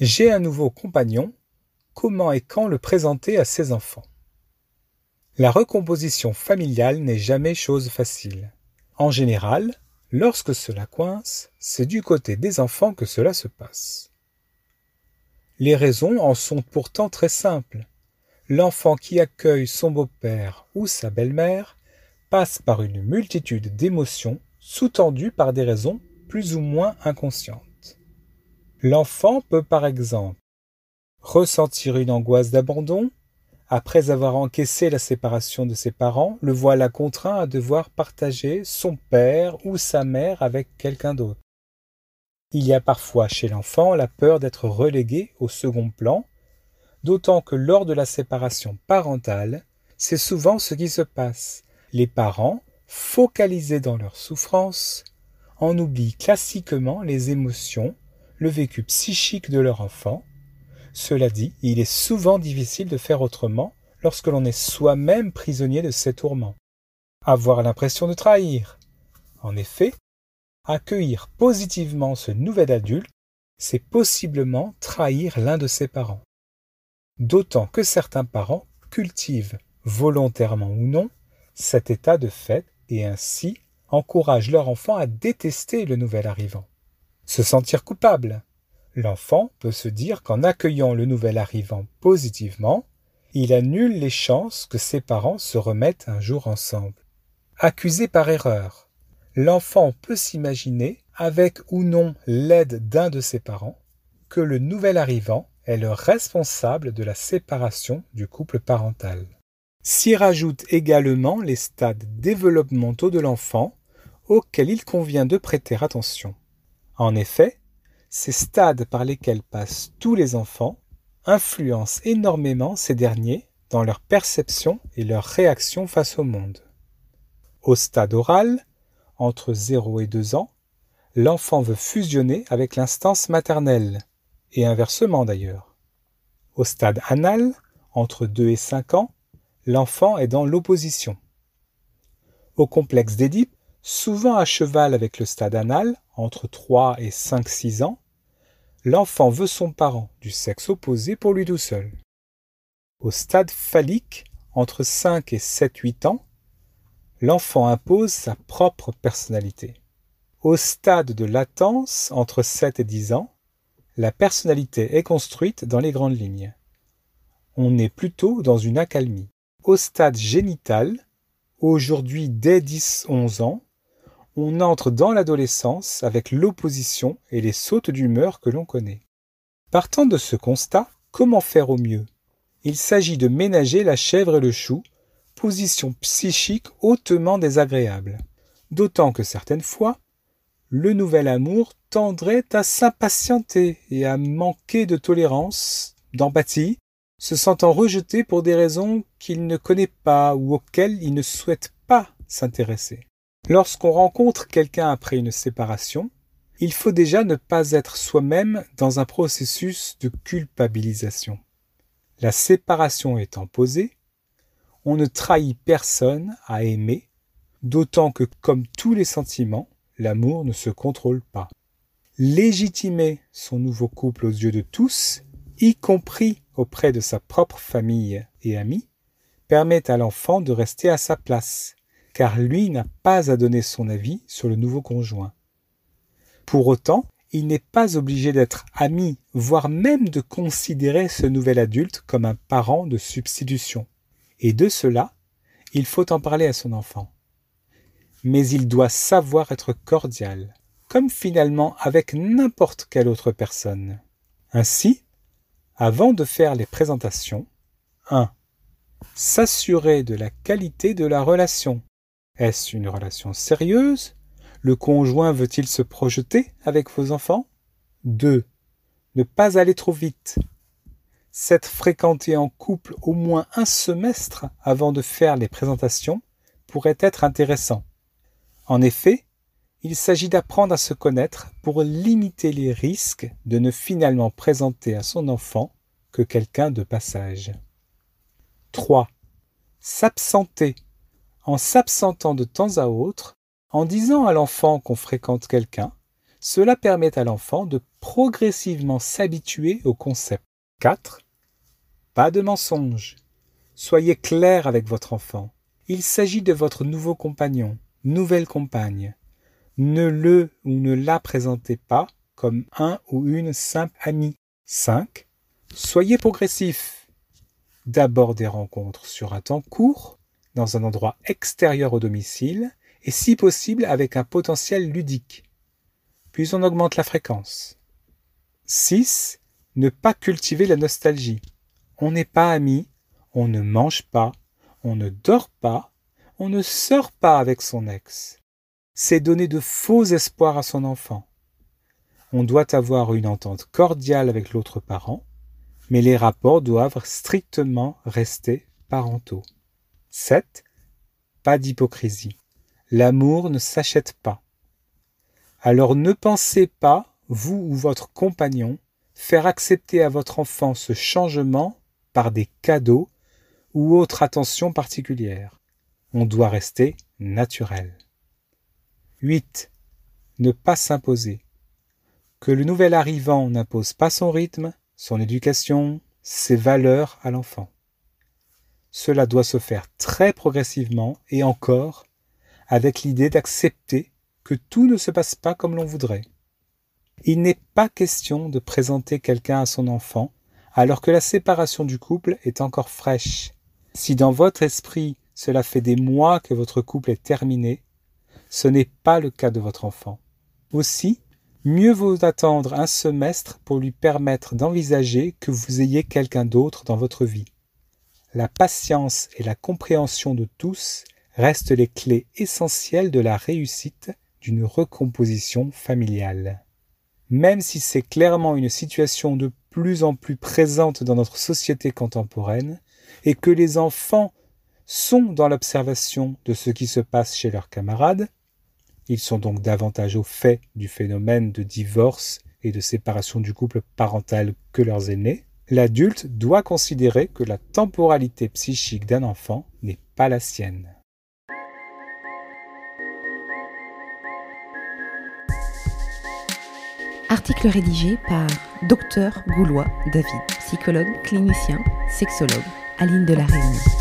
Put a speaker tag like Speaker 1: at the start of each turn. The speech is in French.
Speaker 1: J'ai un nouveau compagnon. Comment et quand le présenter à ses enfants? La recomposition familiale n'est jamais chose facile. En général, lorsque cela coince, c'est du côté des enfants que cela se passe. Les raisons en sont pourtant très simples. L'enfant qui accueille son beau-père ou sa belle-mère passe par une multitude d'émotions sous-tendues par des raisons plus ou moins inconscientes. L'enfant peut par exemple ressentir une angoisse d'abandon, après avoir encaissé la séparation de ses parents, le voilà contraint à devoir partager son père ou sa mère avec quelqu'un d'autre. Il y a parfois chez l'enfant la peur d'être relégué au second plan, d'autant que lors de la séparation parentale, c'est souvent ce qui se passe. Les parents, focalisés dans leur souffrance, en oublient classiquement les émotions le vécu psychique de leur enfant. Cela dit, il est souvent difficile de faire autrement lorsque l'on est soi-même prisonnier de ces tourments. Avoir l'impression de trahir. En effet, accueillir positivement ce nouvel adulte, c'est possiblement trahir l'un de ses parents. D'autant que certains parents cultivent, volontairement ou non, cet état de fait et ainsi encouragent leur enfant à détester le nouvel arrivant se sentir coupable. L'enfant peut se dire qu'en accueillant le nouvel arrivant positivement, il annule les chances que ses parents se remettent un jour ensemble. Accusé par erreur. L'enfant peut s'imaginer, avec ou non l'aide d'un de ses parents, que le nouvel arrivant est le responsable de la séparation du couple parental. S'y rajoutent également les stades développementaux de l'enfant auxquels il convient de prêter attention. En effet, ces stades par lesquels passent tous les enfants influencent énormément ces derniers dans leur perception et leur réaction face au monde. Au stade oral, entre 0 et 2 ans, l'enfant veut fusionner avec l'instance maternelle, et inversement d'ailleurs. Au stade anal, entre 2 et 5 ans, l'enfant est dans l'opposition. Au complexe d'Édipe, souvent à cheval avec le stade anal, entre 3 et 5-6 ans, l'enfant veut son parent du sexe opposé pour lui tout seul. Au stade phallique, entre 5 et 7-8 ans, l'enfant impose sa propre personnalité. Au stade de latence, entre 7 et 10 ans, la personnalité est construite dans les grandes lignes. On est plutôt dans une accalmie. Au stade génital, aujourd'hui dès 10-11 ans, on entre dans l'adolescence avec l'opposition et les sautes d'humeur que l'on connaît. Partant de ce constat, comment faire au mieux? Il s'agit de ménager la chèvre et le chou, position psychique hautement désagréable. D'autant que certaines fois, le nouvel amour tendrait à s'impatienter et à manquer de tolérance, d'empathie, se sentant rejeté pour des raisons qu'il ne connaît pas ou auxquelles il ne souhaite pas s'intéresser. Lorsqu'on rencontre quelqu'un après une séparation, il faut déjà ne pas être soi-même dans un processus de culpabilisation. La séparation étant posée, on ne trahit personne à aimer, d'autant que comme tous les sentiments, l'amour ne se contrôle pas. Légitimer son nouveau couple aux yeux de tous, y compris auprès de sa propre famille et amis, permet à l'enfant de rester à sa place, car lui n'a pas à donner son avis sur le nouveau conjoint. Pour autant, il n'est pas obligé d'être ami, voire même de considérer ce nouvel adulte comme un parent de substitution. Et de cela, il faut en parler à son enfant. Mais il doit savoir être cordial, comme finalement avec n'importe quelle autre personne. Ainsi, avant de faire les présentations, 1. S'assurer de la qualité de la relation, est-ce une relation sérieuse? Le conjoint veut-il se projeter avec vos enfants? 2. Ne pas aller trop vite. S'être fréquenté en couple au moins un semestre avant de faire les présentations pourrait être intéressant. En effet, il s'agit d'apprendre à se connaître pour limiter les risques de ne finalement présenter à son enfant que quelqu'un de passage. 3. S'absenter en s'absentant de temps à autre, en disant à l'enfant qu'on fréquente quelqu'un, cela permet à l'enfant de progressivement s'habituer au concept. 4. Pas de mensonge. Soyez clair avec votre enfant. Il s'agit de votre nouveau compagnon, nouvelle compagne. Ne le ou ne la présentez pas comme un ou une simple amie. 5. Soyez progressif. D'abord des rencontres sur un temps court, un endroit extérieur au domicile, et si possible avec un potentiel ludique. Puis on augmente la fréquence. 6. Ne pas cultiver la nostalgie. On n'est pas amis, on ne mange pas, on ne dort pas, on ne sort pas avec son ex. C'est donner de faux espoirs à son enfant. On doit avoir une entente cordiale avec l'autre parent, mais les rapports doivent strictement rester parentaux. 7. Pas d'hypocrisie. L'amour ne s'achète pas. Alors ne pensez pas, vous ou votre compagnon, faire accepter à votre enfant ce changement par des cadeaux ou autre attention particulière. On doit rester naturel. 8. Ne pas s'imposer. Que le nouvel arrivant n'impose pas son rythme, son éducation, ses valeurs à l'enfant. Cela doit se faire très progressivement et encore avec l'idée d'accepter que tout ne se passe pas comme l'on voudrait. Il n'est pas question de présenter quelqu'un à son enfant alors que la séparation du couple est encore fraîche. Si dans votre esprit cela fait des mois que votre couple est terminé, ce n'est pas le cas de votre enfant. Aussi, mieux vaut attendre un semestre pour lui permettre d'envisager que vous ayez quelqu'un d'autre dans votre vie. La patience et la compréhension de tous restent les clés essentielles de la réussite d'une recomposition familiale. Même si c'est clairement une situation de plus en plus présente dans notre société contemporaine, et que les enfants sont dans l'observation de ce qui se passe chez leurs camarades, ils sont donc davantage au fait du phénomène de divorce et de séparation du couple parental que leurs aînés, l'adulte doit considérer que la temporalité psychique d'un enfant n'est pas la sienne.
Speaker 2: Article rédigé par Dr Goulois David, psychologue, clinicien, sexologue l'île de la Réunion.